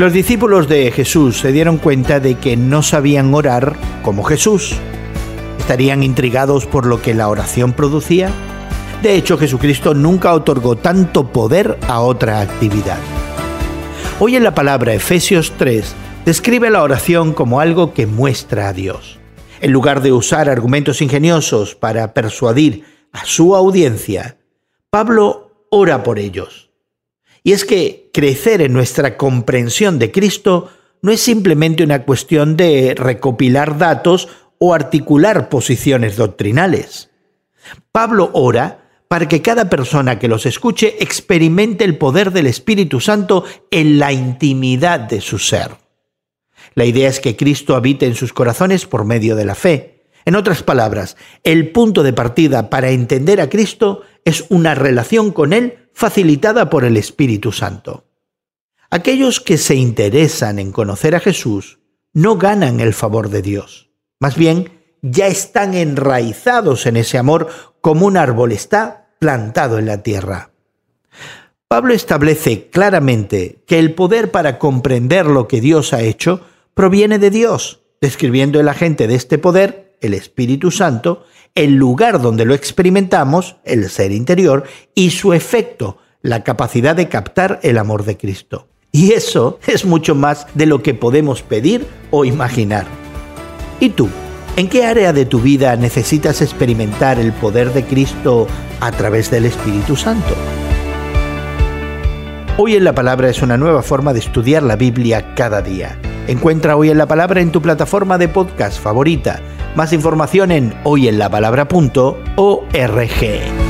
Los discípulos de Jesús se dieron cuenta de que no sabían orar como Jesús. ¿Estarían intrigados por lo que la oración producía? De hecho, Jesucristo nunca otorgó tanto poder a otra actividad. Hoy en la palabra Efesios 3 describe la oración como algo que muestra a Dios. En lugar de usar argumentos ingeniosos para persuadir a su audiencia, Pablo ora por ellos. Y es que crecer en nuestra comprensión de Cristo no es simplemente una cuestión de recopilar datos o articular posiciones doctrinales. Pablo ora para que cada persona que los escuche experimente el poder del Espíritu Santo en la intimidad de su ser. La idea es que Cristo habite en sus corazones por medio de la fe. En otras palabras, el punto de partida para entender a Cristo es una relación con Él facilitada por el Espíritu Santo. Aquellos que se interesan en conocer a Jesús no ganan el favor de Dios. Más bien, ya están enraizados en ese amor como un árbol está plantado en la tierra. Pablo establece claramente que el poder para comprender lo que Dios ha hecho proviene de Dios, describiendo el agente de este poder, el Espíritu Santo, el lugar donde lo experimentamos, el ser interior, y su efecto, la capacidad de captar el amor de Cristo. Y eso es mucho más de lo que podemos pedir o imaginar. ¿Y tú? ¿En qué área de tu vida necesitas experimentar el poder de Cristo a través del Espíritu Santo? Hoy en la Palabra es una nueva forma de estudiar la Biblia cada día. Encuentra Hoy en la Palabra en tu plataforma de podcast favorita. Más información en hoyenlapalabra.org.